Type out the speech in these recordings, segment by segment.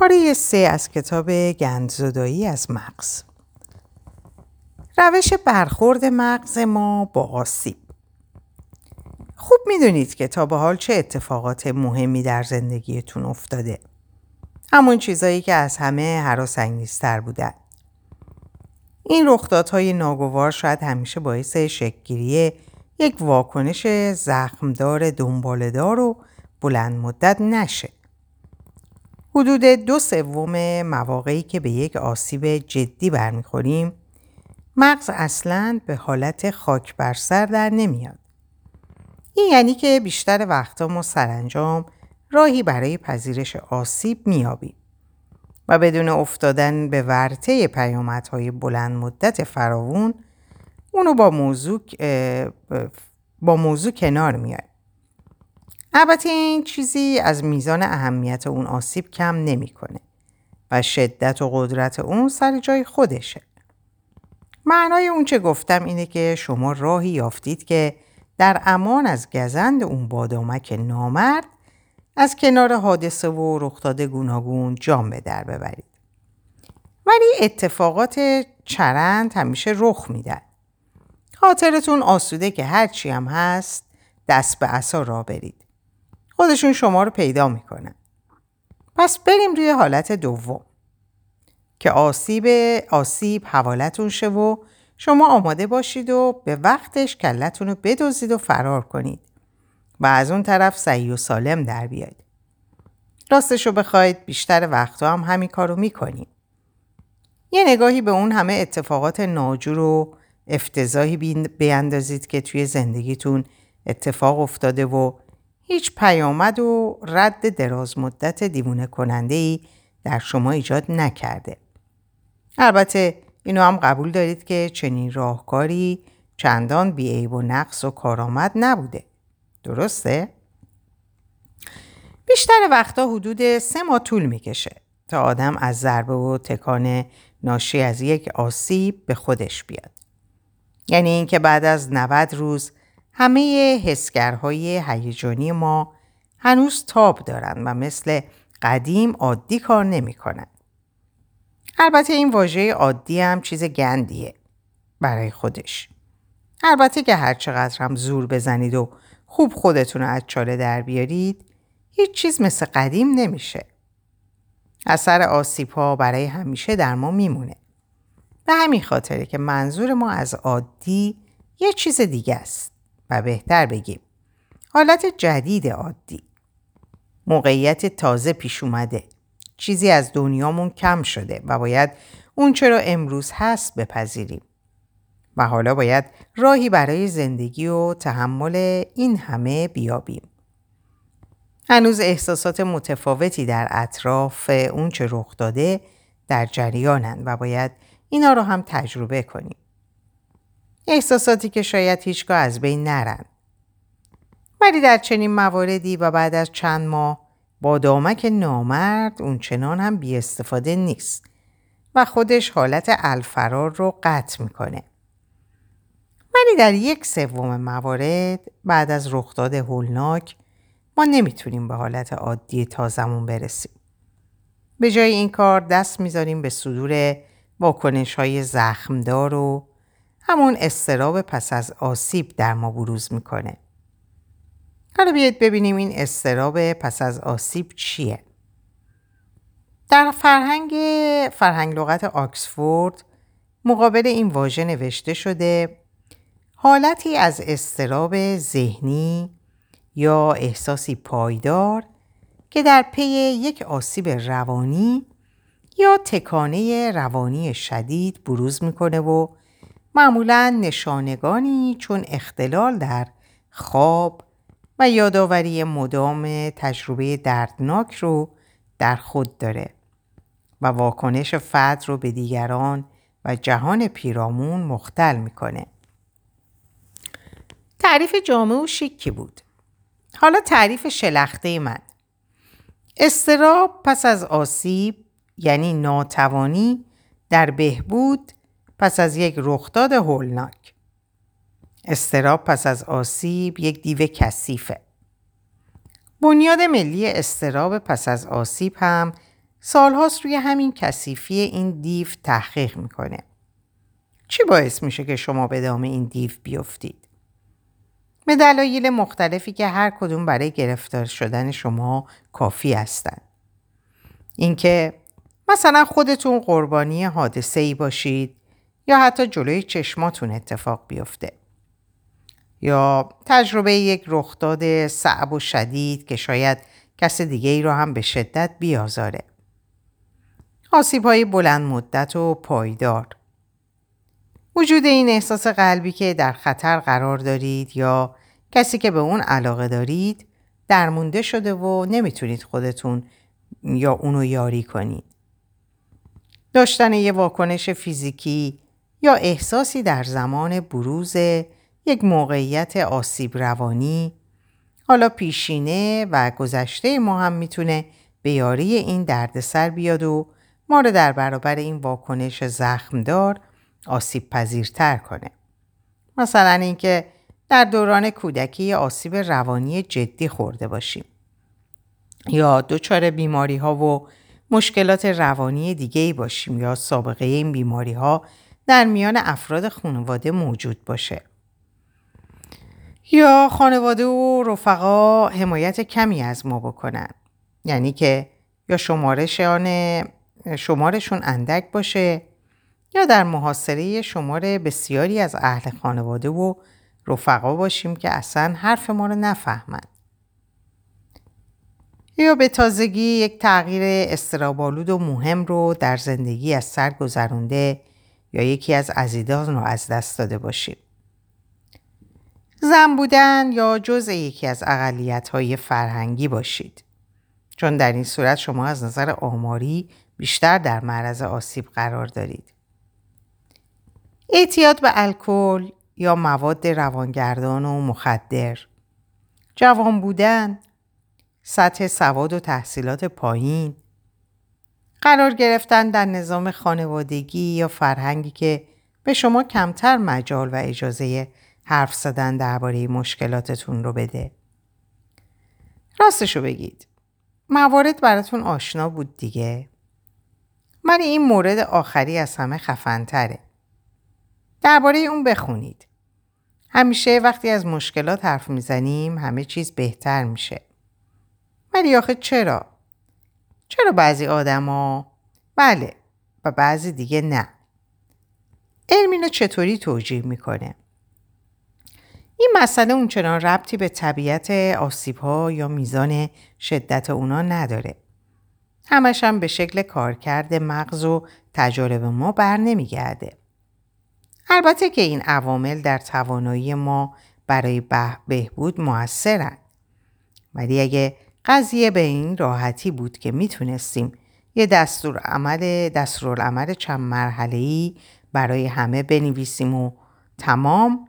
پاره سه از کتاب گندزدایی از مغز. روش برخورد مغز ما با آسیب. خوب می‌دونید که تا به حال چه اتفاقات مهمی در زندگیتون افتاده. همون چیزایی که از همه هراسانگیزتر بودن این رخدادهای ناگوار شاید همیشه باعث شکگیری یک واکنش زخمدار دنبالدار و بلند مدت نشه. حدود دو سوم مواقعی که به یک آسیب جدی برمیخوریم مغز اصلا به حالت خاک بر سر در نمیاد. این یعنی که بیشتر وقتا ما سرانجام راهی برای پذیرش آسیب میابیم و بدون افتادن به ورطه پیامدهای بلند مدت فراوون اونو با موضوع, با موضوع کنار میاد. البته این چیزی از میزان اهمیت اون آسیب کم نمی‌کنه و شدت و قدرت اون سر جای خودشه. معنای اون چه گفتم اینه که شما راهی یافتید که در امان از گزند اون بادامک نامرد از کنار حادثه و رخداد گوناگون جام به در ببرید. ولی اتفاقات چرند همیشه رخ میدن. خاطرتون آسوده که هرچی هم هست دست به عصا را برید. خودشون شما رو پیدا می‌کنن. پس بریم روی حالت دوم. که آسیب آسیب حوالتون شه و شما آماده باشید و به وقتش کلتون رو بدوزید و فرار کنید. و از اون طرف سعی و سالم در بیاید. راستش رو بخواید بیشتر وقتا هم همین کارو می‌کنیم. یه نگاهی به اون همه اتفاقات ناجور و افتضاحی بیندازید که توی زندگیتون اتفاق افتاده و هیچ پیامد و رد دراز مدت دیوونه کننده ای در شما ایجاد نکرده. البته اینو هم قبول دارید که چنین راهکاری چندان بیعیب و نقص و کارآمد نبوده. درسته؟ بیشتر وقتا حدود سه ماه طول می‌کشه تا آدم از ضربه و تکان ناشی از یک آسیب به خودش بیاد. یعنی اینکه بعد از 90 روز همه حسگرهای هیجانی ما هنوز تاب دارن و مثل قدیم عادی کار نمی‌کنن. البته این واژه عادی هم چیز گندیه برای خودش. البته که هر چقدر هم زور بزنید و خوب خودتون رو از چاله در بیارید هیچ چیز مثل قدیم نمیشه. اثر آسیب ها برای همیشه در ما میمونه. به همین خاطره که منظور ما از عادی یه چیز دیگه است و بهتر بگیم حالت جدید عادی موقعیت تازه پیش اومده چیزی از دنیامون کم شده و باید اون چرا امروز هست بپذیریم و حالا باید راهی برای زندگی و تحمل این همه بیابیم. هنوز احساسات متفاوتی در اطراف اون چه رخ داده در جریانند و باید اینا رو هم تجربه کنیم. احساساتی که شاید هیچگاه از بین نرن. ولی در چنین مواردی و بعد از چند ماه با دامک نامرد اون چنان هم بی استفاده نیست و خودش حالت الفرار رو قطع می‌کنه. ولی در یک سوم موارد بعد از رخداد هولناک ما نمی‌تونیم به حالت عادی تازمون برسیم. به جای این کار دست می‌ذاریم به صدور واکنش های زخمدار و همون استراب پس از آسیب در ما بروز می‌کنه. حالا بیاید ببینیم این استراب پس از آسیب چیه. در فرهنگ فرهنگ لغت آکسفورد مقابل این واژه نوشته شده حالتی از استراب ذهنی یا احساسی پایدار که در پی یک آسیب روانی یا تکانه روانی شدید بروز می‌کنه و معمولا نشانگانی چون اختلال در خواب و یادآوری مدام تجربه دردناک رو در خود داره و واکنش فرد رو به دیگران و جهان پیرامون مختل می‌کنه. تعریف جامع و شیکی بود. حالا تعریف شلخته من. استراب پس از آسیب یعنی ناتوانی در بهبود پس از یک رخداد هولناک. استراب پس از آسیب یک دیو کثیفه. بنیاد ملی استراب پس از آسیب هم سالهاست روی همین کثیفی این دیو تحقیق می‌کنه. چی باعث میشه که شما به دام این دیو بیفتید؟ به دلایل مختلفی که هر کدوم برای گرفتار شدن شما کافی هستند. اینکه مثلا خودتون قربانی حادثه ای باشید یا حتی جلوی چشماتون اتفاق بیفته. یا تجربه یک رخداد صعب و شدید که شاید کس دیگه ای رو هم به شدت بیازاره. آسیب های بلند مدت و پایدار. وجود این احساس قلبی که در خطر قرار دارید یا کسی که به اون علاقه دارید درمونده شده و نمی‌تونید خودتون یا اونو یاری کنید. داشتن یه واکنش فیزیکی یا احساسی در زمان بروز یک موقعیت آسیب روانی حالا پیشینه و گذشته ما هم می‌تونه به یاری این دردسر بیاد و ما رو در برابر این واکنش زخمدار آسیب پذیرتر کنه. مثلا اینکه در دوران کودکی آسیب روانی جدی خورده باشیم. یا دچار بیماری ها و مشکلات روانی دیگه ای باشیم یا سابقه این بیماری ها در میان افراد خانواده موجود باشه. یا خانواده و رفقا حمایت کمی از ما بکنن. یعنی که یا شمارشان شمارشون اندک باشه یا در محاصره شمار بسیاری از اهل خانواده و رفقا باشیم که اصلا حرف ما رو نفهمند. یا به تازگی یک تغییر استرابالود و مهم رو در زندگی از سر گذرونده یا یکی از عزیزان رو از دست داده باشیم. زن بودن یا جزء یکی از اقلیت های فرهنگی باشید. چون در این صورت شما از نظر آماری بیشتر در معرض آسیب قرار دارید. اعتیاد به الکل یا مواد روانگردان و مخدر جوان بودن سطح سواد و تحصیلات پایین قرار گرفتن در نظام خانوادگی یا فرهنگی که به شما کمتر مجال و اجازه حرف زدن درباره مشکلاتتون رو بده. راستشو بگید. موارد براتون آشنا بود دیگه. ولی این مورد آخری از همه خفنتره. درباره اون بخونید. همیشه وقتی از مشکلات حرف می‌زنیم همه چیز بهتر میشه. ولی آخه چرا؟ چرا بعضی آدما بله و بعضی دیگه نه؟ علم چطوری توجیه می‌کنه؟ این مسئله اونچنان ربطی به طبیعت آسیب ها یا میزان شدت اونا نداره. همش هم به شکل کارکرد مغز و تجارب ما بر نمیگرده. البته که این عوامل در توانایی ما برای بهبود موثرند. ولی اگه قضیه به این راحتی بود که می‌تونستیم یه دستور عمل دستورالعمل چند مرحله برای همه بنویسیم و تمام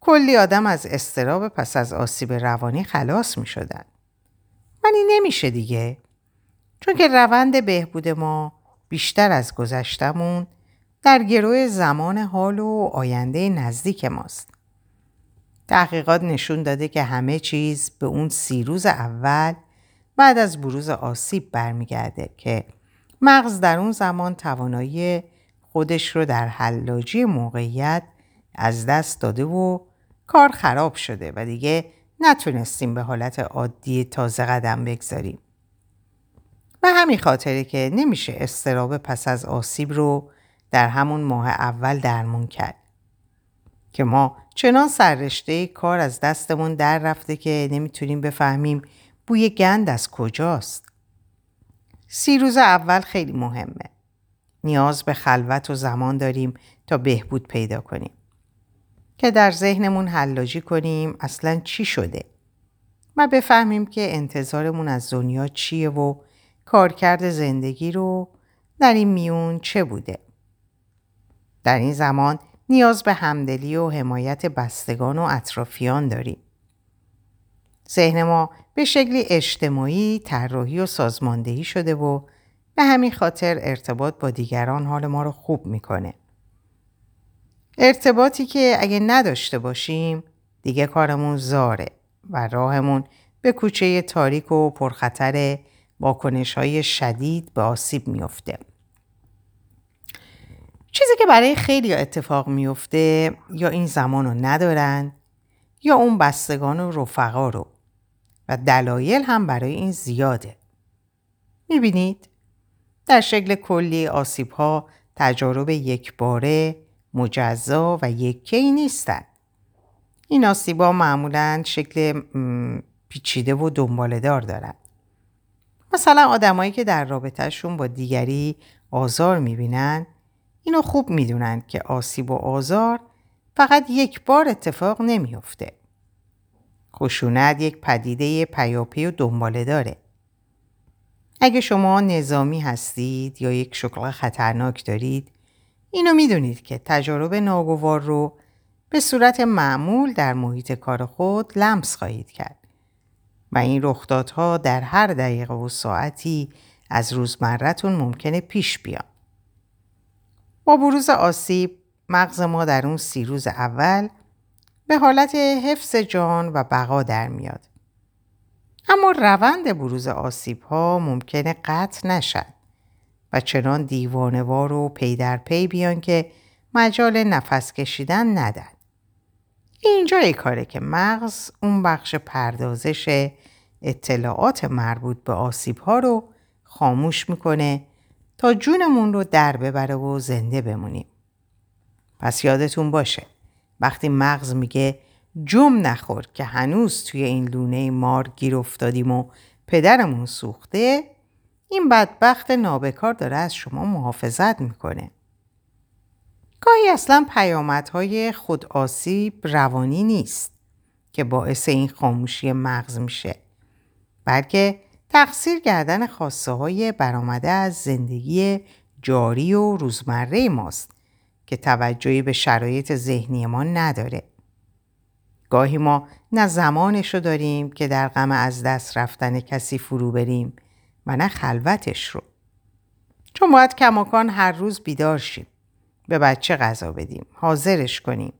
کلی آدم از استراب پس از آسیب روانی خلاص می شدن. ولی نمیشه دیگه. چون که روند بهبود ما بیشتر از گذشتمون در گروه زمان حال و آینده نزدیک ماست. تحقیقات نشون داده که همه چیز به اون سی روز اول بعد از بروز آسیب برمیگرده که مغز در اون زمان توانایی خودش رو در حلاجی موقعیت از دست داده و کار خراب شده و دیگه نتونستیم به حالت عادی تازه قدم بگذاریم. به همین خاطره که نمیشه استراب پس از آسیب رو در همون ماه اول درمون کرد. که ما چنان سررشته کار از دستمون در رفته که نمی‌تونیم بفهمیم بوی گند از کجاست. سی روز اول خیلی مهمه. نیاز به خلوت و زمان داریم تا بهبود پیدا کنیم. که در ذهنمون حلاجی کنیم اصلا چی شده و بفهمیم که انتظارمون از دنیا چیه و کارکرد زندگی رو در این میون چه بوده. در این زمان نیاز به همدلی و حمایت بستگان و اطرافیان داریم. ذهن ما به شکلی اجتماعی، طراحی و سازماندهی شده و به همین خاطر ارتباط با دیگران حال ما رو خوب می‌کنه. ارتباطی که اگه نداشته باشیم دیگه کارمون زاره و راهمون به کوچه تاریک و پرخطره واکنش های شدید به آسیب میفته. چیزی که برای خیلی اتفاق میفته یا این زمان رو ندارن یا اون بستگان و رفقا رو و دلایل هم برای این زیاده. می‌بینید؟ در شکل کلی آسیب ها تجارب یک باره، مجزا و یکی نیستند. این آسیب ها معمولا شکل پیچیده و دنباله دار دارند. مثلا آدمایی که در رابطهشون با دیگری آزار می‌بینن اینو خوب می‌دونن که آسیب و آزار فقط یک بار اتفاق نمیافته. خشونت یک پدیده پیاپی و دنباله داره. اگه شما نظامی هستید یا یک شغل خطرناک دارید اینو می‌دونید که تجارب ناگوار رو به صورت معمول در محیط کار خود لمس خواهید کرد و این رخدادها در هر دقیقه و ساعتی از روزمرتون ممکنه پیش بیان. با بروز آسیب مغز ما در اون سی روز اول به حالت حفظ جان و بقا در میاد. اما روند بروز آسیب ها ممکنه قطع نشد و چنان دیوانوار و پی در پی بیان که مجال نفس کشیدن ندن. اینجا کاره که مغز اون بخش پردازش اطلاعات مربوط به آسیب ها رو خاموش می‌کنه تا جونمون رو در ببره و زنده بمونیم. پس یادتون باشه وقتی مغز میگه جم نخور که هنوز توی این لونه مار گیر افتادیم و پدرمون سوخته این بدبخت نابکار داره از شما محافظت می‌کنه. گاهی اصلا پیامدهای خود آسیب روانی نیست که باعث این خاموشی مغز میشه بلکه تقصیر کردن خواسته های برآمده از زندگی جاری و روزمره ماست که توجهی به شرایط ذهنی ما نداره. گاهی ما نه زمانش رو داریم که در غم از دست رفتن کسی فرو بریم و نه خلوتش رو. چون باید کماکان هر روز بیدار شیم. به بچه غذا بدیم. حاضرش کنیم.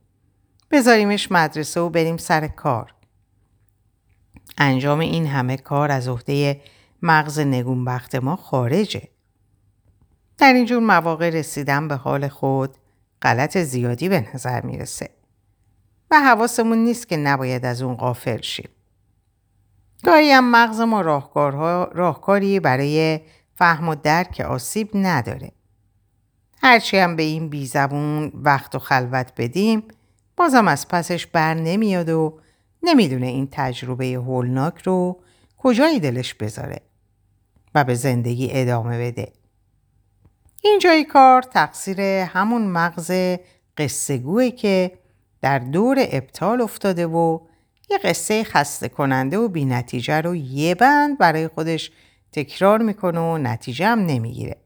بذاریمش مدرسه و بریم سر کار. انجام این همه کار از عهده مغز نگونبخت ما خارجه. در اینجور مواقع رسیدن به حال خود غلط زیادی به نظر می‌رسه. و حواسمون نیست که نباید از اون غافل شیم. گاهی هم مغز ما راهکاری برای فهم و درک آسیب نداره. هرچی هم به این بیزبون وقت و خلوت بدیم بازم از پسش بر نمیاد و نمی‌دونه این تجربه هولناک رو کجای دلش بذاره و به زندگی ادامه بده. اینجای کار تقصیر همون مغز قصه که در دور ابطال افتاده و یه قصه خسته کننده و بی نتیجه رو یه بند برای خودش تکرار می‌کنه و نتیجه هم نمی‌گیره.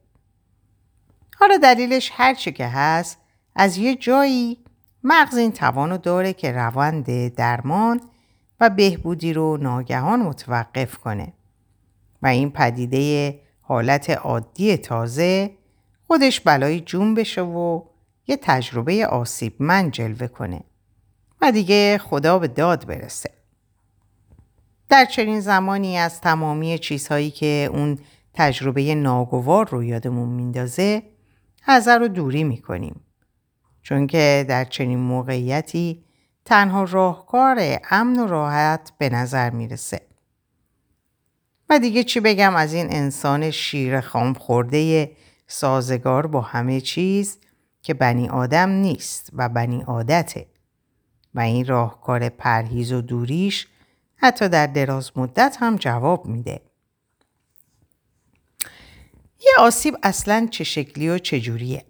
حالا دلیلش هرچی که هست از یه جایی مغز این توانو داره که روند درمان و بهبودی رو ناگهان متوقف کنه و این پدیده حالت عادی تازه خودش بلای جون بشه و یه تجربه آسیب من جلوه کنه و دیگه خدا به داد برسه. در چنین زمانی از تمامی چیزهایی که اون تجربه ناگوار رو یادمون میندازه حذر رو دوری می‌کنیم. چون که در چنین موقعیتی تنها راهکار امن و راحت به نظر می‌رسه. و دیگه چی بگم از این انسان شیر خام خورده سازگار با همه چیز که بنی آدم نیست و بنی عادته و این راهکار پرهیز و دوریش حتی در دراز مدت هم جواب میده. یه آسیب اصلا چه شکلی و چجوریه؟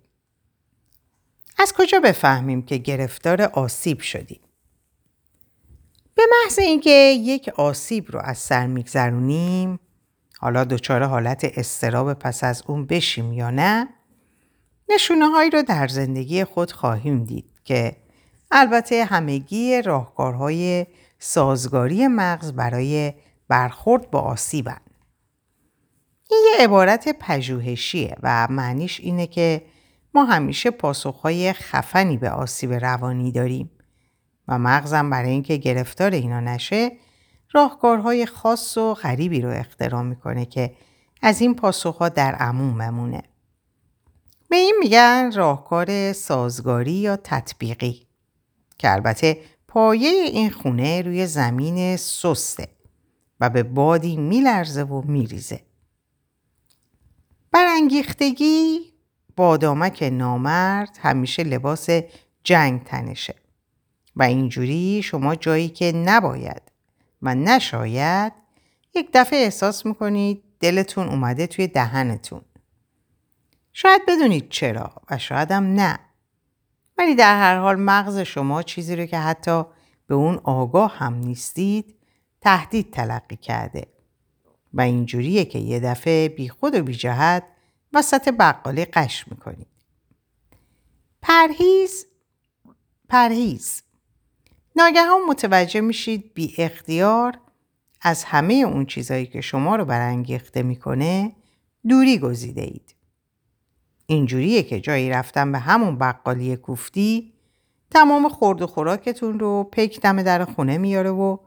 از کجا بفهمیم که گرفتار آسیب شدیم؟ به محض اینکه یک آسیب رو از سر میگذرونیم حالا دچار حالت استراب پس از اون بشیم یا نه نشونه هایی رو در زندگی خود خواهیم دید که البته همگی راهکارهای سازگاری مغز برای برخورد با آسیبن. این یه عبارت پژوهشیه و معنیش اینه که ما همیشه پاسخهای خفنی به آسیب روانی داریم و مغزم برای اینکه گرفتار اینا نشه راهکارهای خاص و غریبی رو اختراع می‌کنه که از این پاسخها در عموممونه. به این میگن راهکار سازگاری یا تطبیقی که البته پایه این خونه روی زمین سسته و به بادی میلرزه و میریزه. برانگیختگی بادامک نامرد همیشه لباس جنگ تنشه و اینجوری شما جایی که نباید و نشاید یک دفعه احساس می‌کنید دلتون اومده توی دهنتون. شاید بدونید چرا و شاید هم نه. ولی در هر حال مغز شما چیزی رو که حتی به اون آگاه هم نیستید تهدید تلقی کرده و اینجوریه که یه دفعه بی خود و بی جهت وسط بقالی قش می‌کنید. پرهیز پرهیز ناگهان متوجه میشید بی اختیار از همه اون چیزایی که شما رو برانگیخته می‌کنه دوری گزیده اید. اینجوریه که جایی رفتن به همون بقالی کوفتی تمام خورد و خوراکتون رو پک دم در خونه میاره و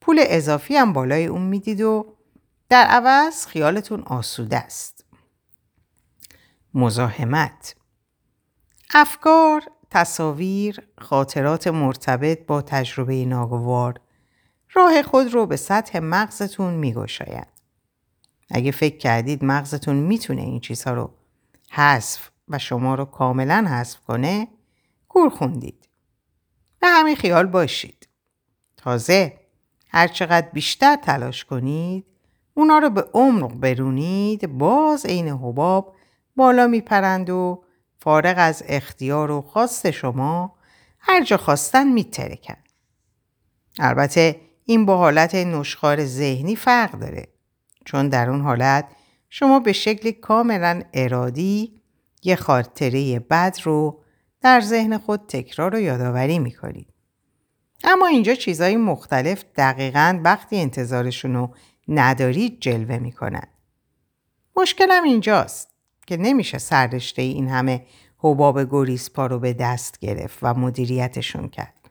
پول اضافی هم بالای اون می‌دید و در عوض خیالتون آسوده است. مزاحمت افکار، تصاویر، خاطرات مرتبط با تجربه ناگوار راه خود رو به سطح مغزتون میگشاید. اگه فکر کردید مغزتون می‌تونه این چیزها رو حذف و شما رو کاملا حذف کنه گور خوندید. به همین خیال باشید. تازه هرچقدر بیشتر تلاش کنید اونا رو به عمق برونید باز عین حباب بالا میپرند و فارغ از اختیار و خواست شما هر جا خواستن میترکن. البته این با حالت نشخار ذهنی فرق داره چون در اون حالت شما به شکل کاملا ارادی یه خاطره بد رو در ذهن خود تکرار و یادآوری می‌کنید. اما اینجا چیزهای مختلف دقیقا وقتی انتظارشون رو ندارید جلوه می‌کنن. مشکلم اینجاست که نمیشه سررشته این همه حباب گریزپا رو به دست گرفت و مدیریتشون کرد.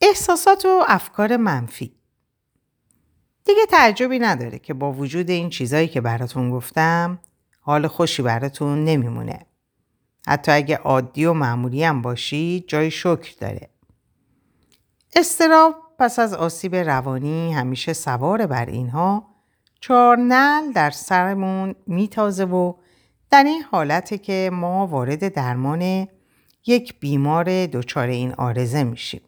احساسات و افکار منفی دیگه تعجبی نداره که با وجود این چیزایی که براتون گفتم حال خوشی براتون نمیمونه. حتی اگه عادی و معمولی هم باشی جای شکر داره. استراب پس از آسیب روانی همیشه سوار بر اینها چهار نل در سرمون میتازه و در این حالته که ما وارد درمان یک بیمار دچار این آرزه میشیم.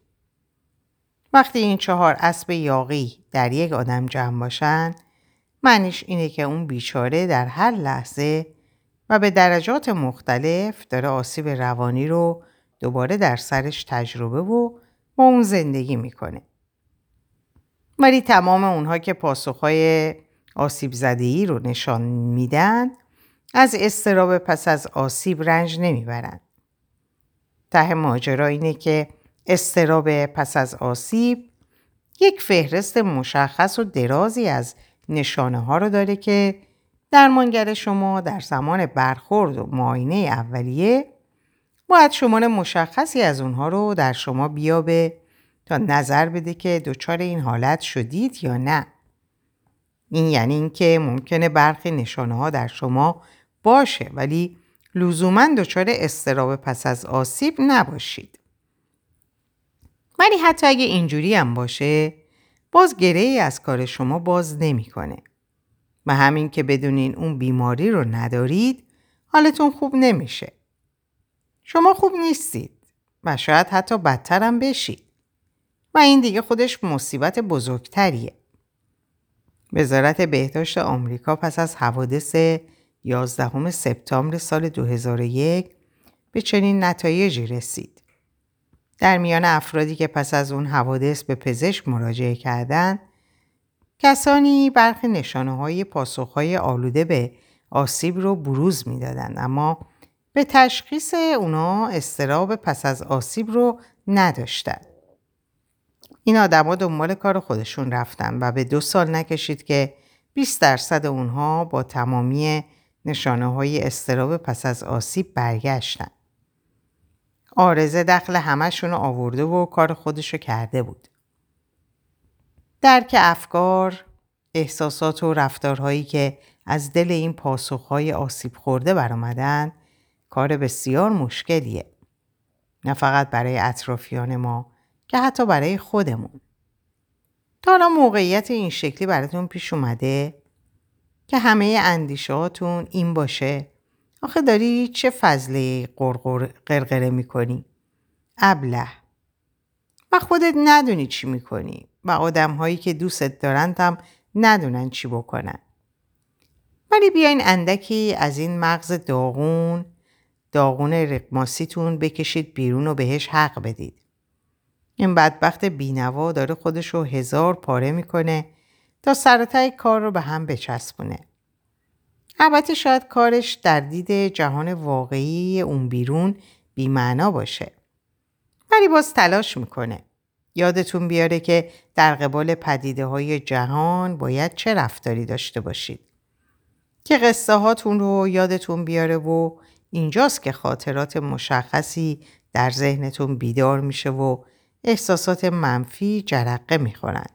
وقتی این چهار اسب یاقی در یک آدم جمع باشن معنیش اینه که اون بیچاره در هر لحظه و به درجات مختلف داره آسیب روانی رو دوباره در سرش تجربه و با اون زندگی می‌کنه. ولی تمام اونها که پاسخهای آسیب زدهی رو نشان میدن از استراب پس از آسیب رنج نمی‌برند. ته ماجرا اینه که استراب پس از آسیب یک فهرست مشخص و درازی از نشانه ها رو داره که درمانگر شما در زمان برخورد و معاینه اولیه باید شماره مشخصی از اونها رو در شما بیابه تا نظر بده که دچار این حالت شدید یا نه. این یعنی اینکه ممکنه برخی نشانه ها در شما باشه ولی لزوما دچار استراب پس از آسیب نباشید. ولی حتی اگه اینجوری هم باشه باز گره ای از کار شما باز نمی‌کنه. و همین که بدونین اون بیماری رو ندارید حالتون خوب نمیشه. شما خوب نیستید و شاید حتی بدترم بشید. و این دیگه خودش مصیبت بزرگتریه. وزارت بهداشت آمریکا پس از حوادث 11 سپتامبر سال 2001 به چنین نتایجی رسید. در میان افرادی که پس از اون حوادث به پزشک مراجعه کردند، کسانی برخی نشانه های پاسخ های آلوده به آسیب رو بروز می‌دادند اما به تشخیص اونا استراب پس از آسیب رو نداشتند. این آدما دنبال کار خودشون رفتن و به دو سال نکشید که 20 درصد اونها با تمامی نشانه های استراب پس از آسیب برگشتن. آرزه دخل همشون آورده و کار خودشو کرده بود. درک افکار، احساسات و رفتارهایی که از دل این پاسخهای آسیب خورده برآمدن کار بسیار مشکلیه. نه فقط برای اطرافیان ما که حتی برای خودمون. تا حالا موقعیت این شکلی براتون پیش اومده که همه اندیشهاتون این باشه آخه داری چه فضله قرقره می‌کنی؟ ابله و خودت ندونی چی می‌کنی و آدم هایی که دوستت دارند هم ندونن چی بکنن. ولی بیاین اندکی از این مغز داغون داغون رقماسیتون بکشید بیرون و بهش حق بدید. این بدبخت بینوا داره خودش رو هزار پاره می‌کنه تا سرطای کار رو به هم بچسبونه. البته شاید کارش در دید جهان واقعی اون بیرون بیمعنا باشه. ولی باز تلاش می‌کنه. یادتون بیاره که در قبال پدیده های جهان باید چه رفتاری داشته باشید. که قصه هاتون رو یادتون بیاره و اینجاست که خاطرات مشخصی در ذهنتون بیدار میشه و احساسات منفی جرقه می‌خورن.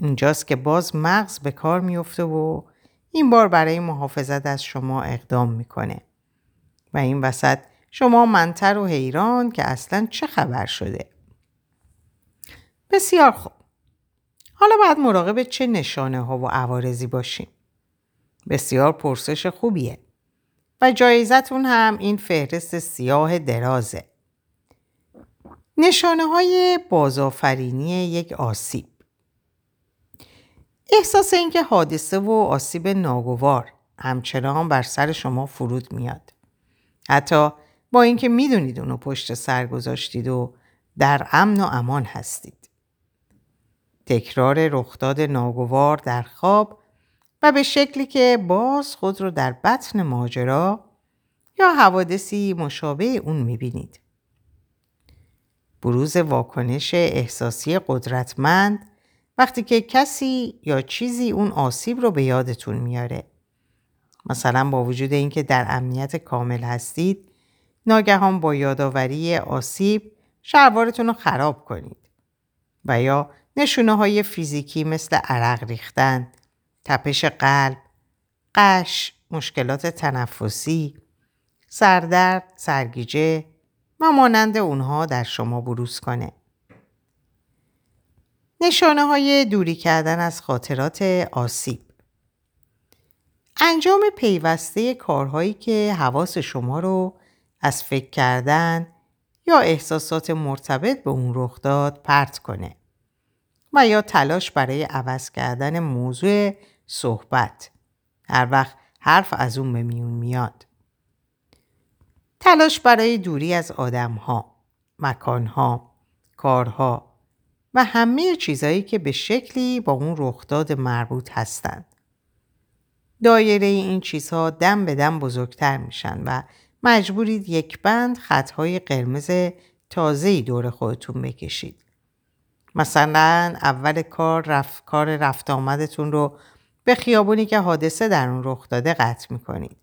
اینجاست که باز مغز به کار میفته و این بار برای محافظت از شما اقدام می‌کنه. و این وسط شما منتر و حیران که اصلا چه خبر شده. بسیار خوب. حالا باید مراقب چه نشانه ها و عوارضی باشیم. بسیار پرسش خوبیه. و جایزتون هم این فهرست سیاه درازه. نشانه های بازآفرینی یک آسیب احساس اینکه حادثه و آسیب ناگوار همچنان بر سر شما فرود میاد. حتی با اینکه می‌دونید اونو پشت سر گذاشتید و در امن و امان هستید. تکرار رخداد ناگوار در خواب و به شکلی که باز خود رو در بطن ماجرا یا حوادثی مشابه اون می‌بینید. بروز واکنش احساسی قدرتمند وقتی که کسی یا چیزی اون آسیب رو به یادتون میاره. مثلا با وجود اینکه در امنیت کامل هستید ناگهان با یادآوری آسیب شلوارتون رو خراب کنید و یا نشونه های فیزیکی مثل عرق ریختن، تپش قلب، قش، مشکلات تنفسی، سردرد، سرگیجه و مانند اونها در شما بروز کنه. نشانه های دوری کردن از خاطرات آسیب. انجام پیوسته کارهایی که حواس شما رو از فکر کردن یا احساسات مرتبط به اون رخ داد پرت کنه و یا تلاش برای عوض کردن موضوع صحبت. هر وقت حرف از اون به میون میاد. تلاش برای دوری از آدمها، مکانها، کارها و همه چیزهایی که به شکلی با اون رخداد مربوط هستند. دایره این چیزها دم به دم بزرگتر میشن و مجبورید یک بند خطهای قرمز تازه‌ای دور خودتون بکشید. مثلا اول کار رفت کار رفت آمدتون رو به خیابونی که حادثه در اون رخ داده قطع می‌کنید.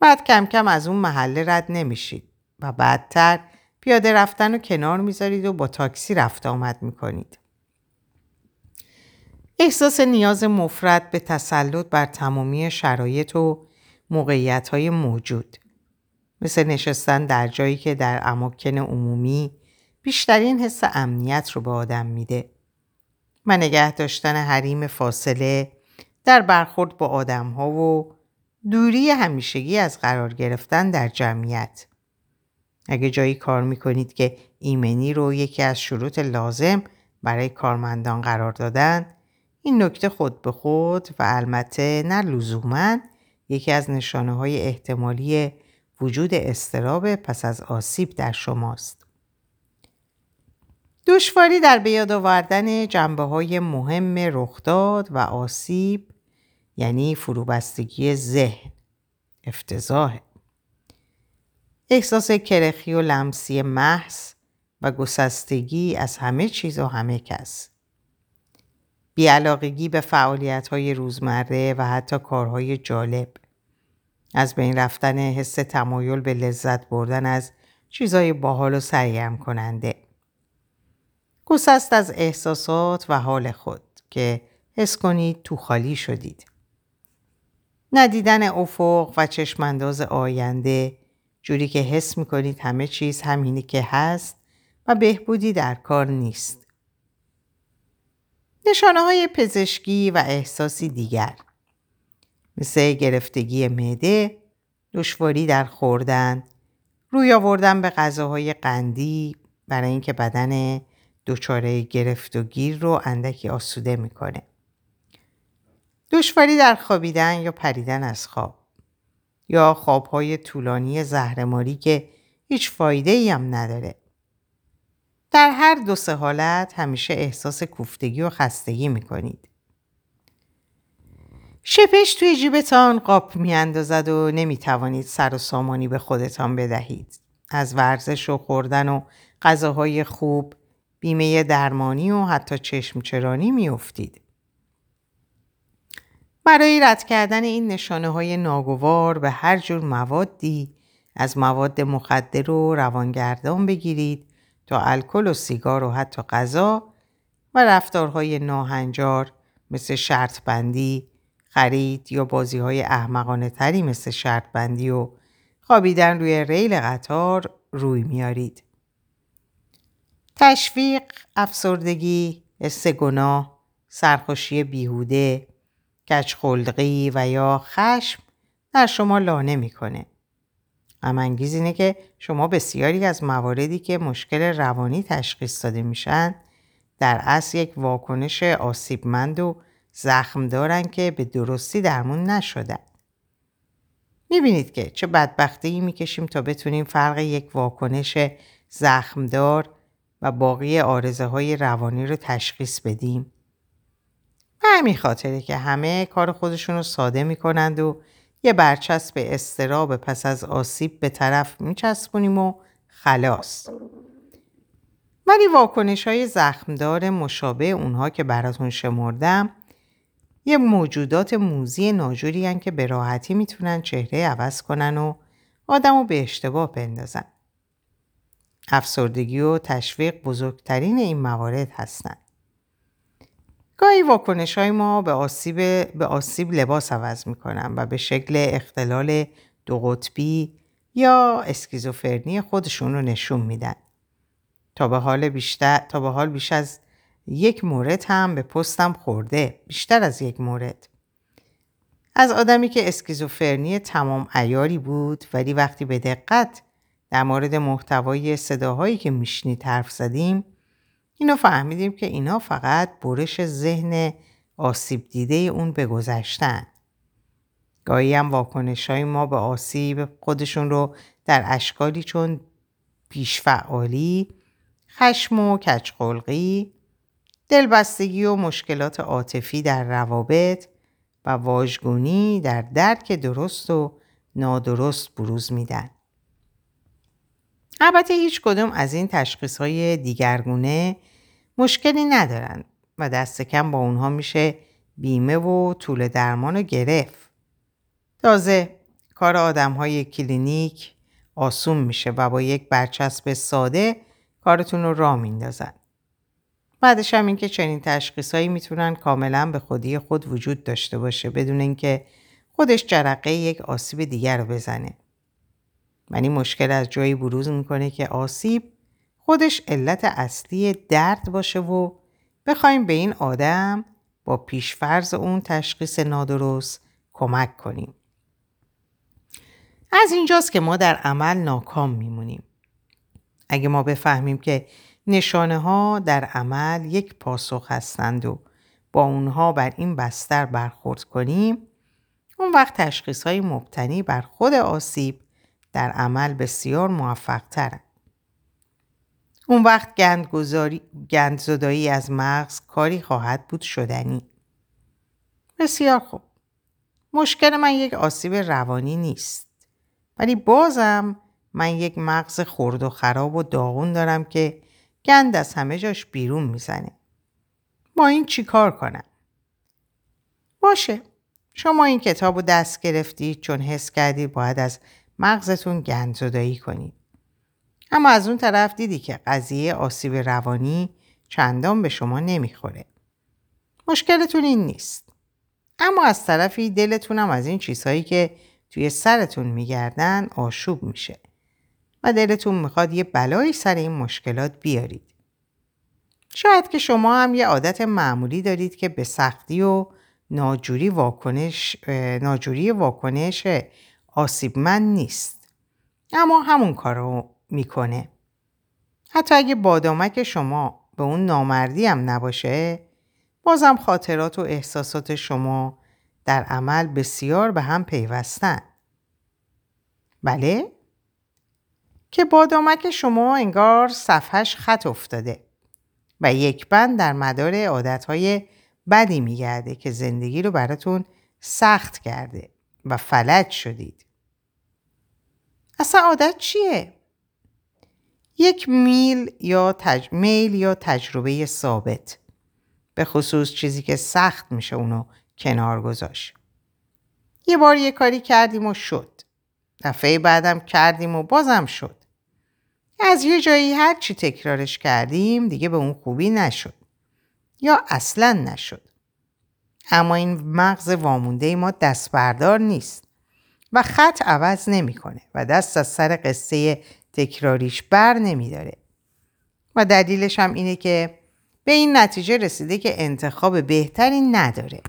بعد کم کم از اون محله رد نمیشید و بعدتر پیاده رفتن رو کنار می‌ذارید و با تاکسی رفت آمد می‌کنید. احساس نیاز مفرد به تسلط بر تمامی شرایط و موقعیت های موجود مثل نشستن در جایی که در اماکن عمومی بیشترین حس امنیت رو به آدم میده و نگه داشتن حریم فاصله در برخورد با آدم ها و دوری همیشگی از قرار گرفتن در جمعیت. اگه جایی کار می‌کنید که ایمنی رو یکی از شروط لازم برای کارمندان قرار دادن این نکته خود به خود و البته نه لزوما یکی از نشانه های احتمالی وجود استراب پس از آسیب در شماست. دشواری در بیاد آوردن جنبه های مهم رخداد و آسیب یعنی فروبستگی ذهن افتضاح. احساس کرخی و لمسی محض و گسستگی از همه چیز و همه کس. بیعلاقگی به فعالیت های روزمره و حتی کارهای جالب. از بین رفتن حس تمایل به لذت بردن از چیزهای باحال و سرگرم کننده. گسست از احساسات و حال خود که حس کنید تو خالی شدید. ندیدن افق و چشمانداز آینده جوری که حس می‌کنید همه چیز همینی که هست و بهبودی در کار نیست. نشانه های پزشکی و احساسی دیگر مثل گرفتگی معده، دشواری در خوردن، روی آوردن به غذاهای قندی برای اینکه بدن دچاره گرفت و گیر رو اندکی آسوده می‌کنه. دشواری در خوابیدن یا پریدن از خواب یا خوابهای طولانی زهرماری که هیچ فایده ای هم نداره. در هر دو سه حالت همیشه احساس کوفتگی و خستگی می‌کنید. شپش توی جیبتان قاپ میاندازد و نمی‌توانید سر و سامانی به خودتان بدهید. از ورزش و خوردن و غذاهای خوب، بیمه درمانی و حتی چشم چرانی میافتید. برای رد کردن این نشانه های ناگوار به هر جور موادی از مواد مخدر و روانگردان بگیرید تا الکل و سیگار و حتی غذا و رفتارهای ناهنجار مثل شرط بندی، خرید یا بازی های احمقانه تری مثل شرط بندی و خوابیدن روی ریل قطار روی میارید. تشویق، افسردگی، حس گناه، سرخوشی بیهوده، کچخلقی و یا خشم در شما لانه می‌کنه. امانگیز اینه که شما بسیاری از مواردی که مشکل روانی تشخیص داده میشن در اصل یک واکنش آسیبمند و زخم دارن که به درستی درمون نشدن. می‌بینید که چه بدبختی می‌کشیم تا بتونیم فرق یک واکنش زخمدار و باقی آرزه های روانی رو تشخیص بدیم. به همین خاطره که همه کار خودشون رو ساده می‌کنند و یه برچسب استراب پس از آسیب به طرف میچسبونیم و خلاص. ولی واکنش های زخمدار مشابه اونها که براتون شمردم یه موجودات موزی ناجوری هن که به راحتی می‌تونن چهره عوض کنن و آدم رو به اشتباه بندازن. افسردگی و تشویق بزرگترین این موارد هستند. گاهی واکنش های ما به آسیب, به آسیب لباس عوض می‌کنن و به شکل اختلال دو قطبی یا اسکیزوفرنی خودشون رو نشون میدن. تا به حال بیشتر تا به حال بیش از یک مورد هم به پستم خورده بیشتر از یک مورد از آدمی که اسکیزوفرنی تمام ایاری بود ولی وقتی به دقت در مورد محتوای صداهایی که میشنید حرف زدیم اینو فهمیدیم که اینا فقط برش ذهن آسیب دیده اون به گذشتن. گاهی هم واکنش های ما به آسیب خودشون رو در اشکالی چون پیشفعالی، خشم و کچقلقی، دلبستگی و مشکلات عاطفی در روابط و واژگونی در درک درست و نادرست بروز میدن. البته هیچ کدوم از این تشخیص های دیگرگونه مشکلی ندارن و دست کم با اونها میشه بیمه و طول درمان رو گرفت. تازه کار آدم های کلینیک آسون میشه و با یک برچسب ساده کارتون رو را میندازن. بعدش هم اینکه چنین تشخیصهایی می‌تونن کاملا به خودی خود وجود داشته باشه بدون اینکه خودش جرقه یک آسیب دیگر رو بزنه. ولی مشکل از جایی بروز می‌کنه که آسیب خودش علت اصلی درد باشه و بخوایم به این آدم با پیشفرز اون تشخیص نادرست کمک کنیم. از اینجاست که ما در عمل ناکام میمونیم. اگه ما بفهمیم که نشانه ها در عمل یک پاسخ هستند و با اونها بر این بستر برخورد کنیم اون وقت تشخیص های مبتنی بر خود آسیب در عمل بسیار موفق ترن. اون وقت گندزدایی از مغز کاری خواهد بود شدنی. بسیار خوب. مشکل من یک آسیب روانی نیست. ولی بازم من یک مغز خرد و خراب و داغون دارم که گند از همه جاش بیرون می‌زنه. با این چی کار کنم؟ باشه. شما این کتاب رو دست گرفتید چون حس کردید باید از مغزتون گند زدایی کنید. اما از اون طرف دیدی که قضیه آسیب روانی چندان به شما نمی‌خوره. مشکلتون این نیست. اما از طرفی دلتونم از این چیزهایی که توی سرتون میگردن آشوب میشه و دلتون می‌خواد یه بلایی سر این مشکلات بیارید. شاید که شما هم یه عادت معمولی دارید که به سختی و ناجوری واکنش ناجوری واکنش آسیبمند نیست اما همون کار رو می‌کنه حتی اگه بادامک شما به اون نامردی هم نباشه بازم خاطرات و احساسات شما در عمل بسیار به هم پیوستن بله؟ که بادامک شما انگار صفحش خط افتاده و یک بند در مدار عادتهای بدی میگرده که زندگی رو براتون سخت کرده و فلج شدید. اصلا عادت چیه؟ یک میل یا تج... میل یا تجربه ثابت به خصوص چیزی که سخت میشه اونو کنار گذاشت. یه بار یه کاری کردیم و شد. دفعه بعدم کردیم و بازم شد. از یه جایی هر چی تکرارش کردیم دیگه به اون خوبی نشد. یا اصلا نشد. اما این مغز وامونده ما دست بردار نیست و خط عوض نمی‌کنه و دست از سر قصه تکراریش بر نمیداره. و دلیلش هم اینه که به این نتیجه رسیده که انتخاب بهتری نداره.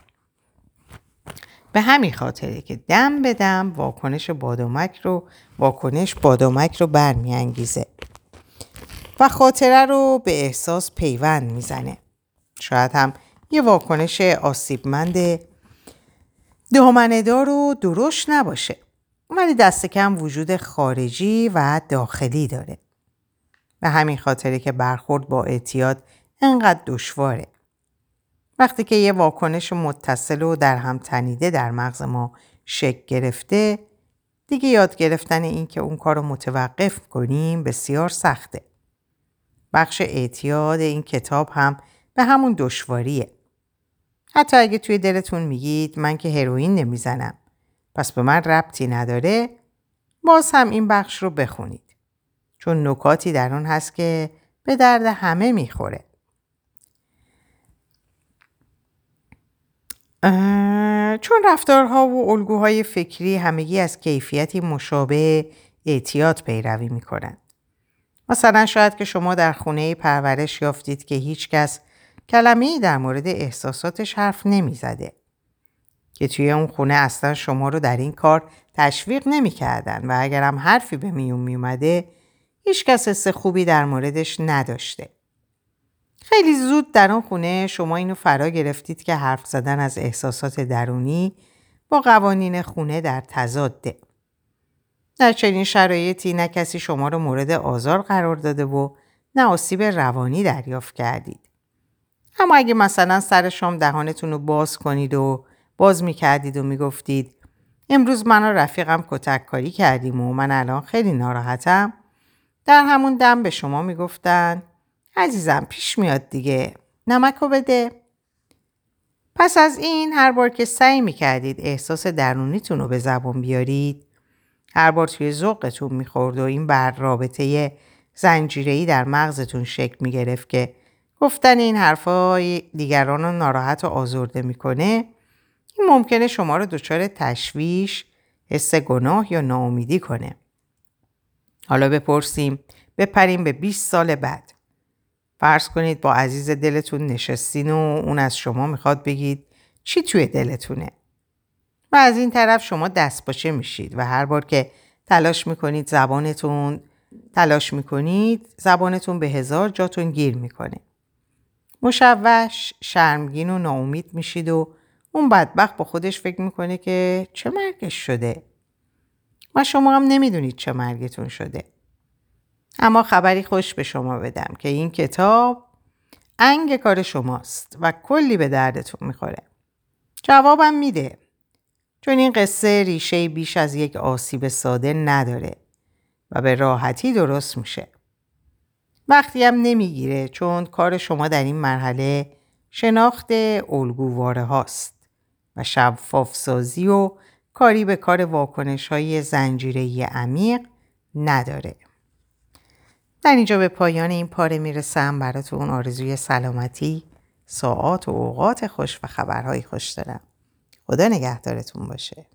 به همین خاطره که دم به دم واکنش بادامک رو واکنش بادامک رو برمیانگیزه و خاطره رو به احساس پیوند می‌زنه. شاید هم یه واکنش آسیبمند دامندار و درشت نباشه ولی دست کم وجود خارجی و داخلی داره. به همین خاطره که برخورد با اعتیاد انقدر دشواره. وقتی که یه واکنش متصل و در هم تنیده در مغز ما شکل گرفته دیگه یاد گرفتن این که اون کار رو متوقف کنیم بسیار سخته. بخش اعتیاد این کتاب هم به همون دشواریه. حتی اگه توی دلتون میگید من که هروئین نمی‌زنم پس به من ربطی نداره باز هم این بخش رو بخونید. چون نکاتی در اون هست که به درد همه می‌خوره. چون رفتارها و الگوهای فکری همگی از کیفیتی مشابه اعتیاد پیروی می‌کنند. مثلا شاید که شما در خونه پرورش یافتید که هیچ کس کلمه در مورد احساساتش حرف نمی‌زده. که توی اون خونه اصلا شما رو در این کار تشویق نمی‌کردن و اگرم حرفی به میون میومده هیچ کس حس خوبی در موردش نداشته. خیلی زود در آن خونه شما اینو فرا گرفتید که حرف زدن از احساسات درونی با قوانین خونه در تضاده. در چنین شرایطی نه کسی شما رو مورد آزار قرار داده و نه آسیب روانی دریافت کردید. اما اگه مثلا سر شام دهانتون رو باز کنید و باز می‌کردید و می‌گفتید امروز من و رفیقم کتک کاری کردیم و من الان خیلی ناراحتم. در همون دم به شما می‌گفتن عزیزم پیش میاد دیگه نمکو بده. پس از این هر بار که سعی می‌کردید احساس درونیتون رو به زبان بیارید هر بار توی ذوقتون می‌خورد و این بر رابطه زنجیره‌ای در مغزتون شکل می‌گرفت که گفتن این حرفای دیگران رو ناراحت و آزرده می‌کنه این ممکنه شما رو دچار تشویش، حس گناه یا ناامیدی کنه. حالا بپرسیم بپریم به 20 سال بعد. فرض کنید با عزیز دلتون نشستین و اون از شما می‌خواد بگید چی توی دلتونه. و از این طرف شما دست باشه میشید و هر بار که تلاش می‌کنید زبانتون تلاش می‌کنید زبانتون به هزار جاتون گیر می‌کنه. مشوش شرمگین و ناامید میشید و اون بدبخت با خودش فکر می‌کنه که چه مرگش شده. و شما هم نمی‌دونید چه مرگتون شده. اما خبری خوش به شما بدم که این کتاب انگ کار شماست و کلی به دردتون می‌خوره. جوابم میده. چون این قصه ریشه بیش از یک آسیب ساده نداره و به راحتی درست میشه. وقتی هم نمی‌گیره چون کار شما در این مرحله شناخت الگوواره هاست و شفاف سازی و کاری به کار واکنش های زنجیره عمیق نداره. در اینجا به پایان این پاره می‌رسم براتون آرزوی سلامتی، ساعات و اوقات خوش و خبرهای خوش دارم. خدا نگهدارتون باشه.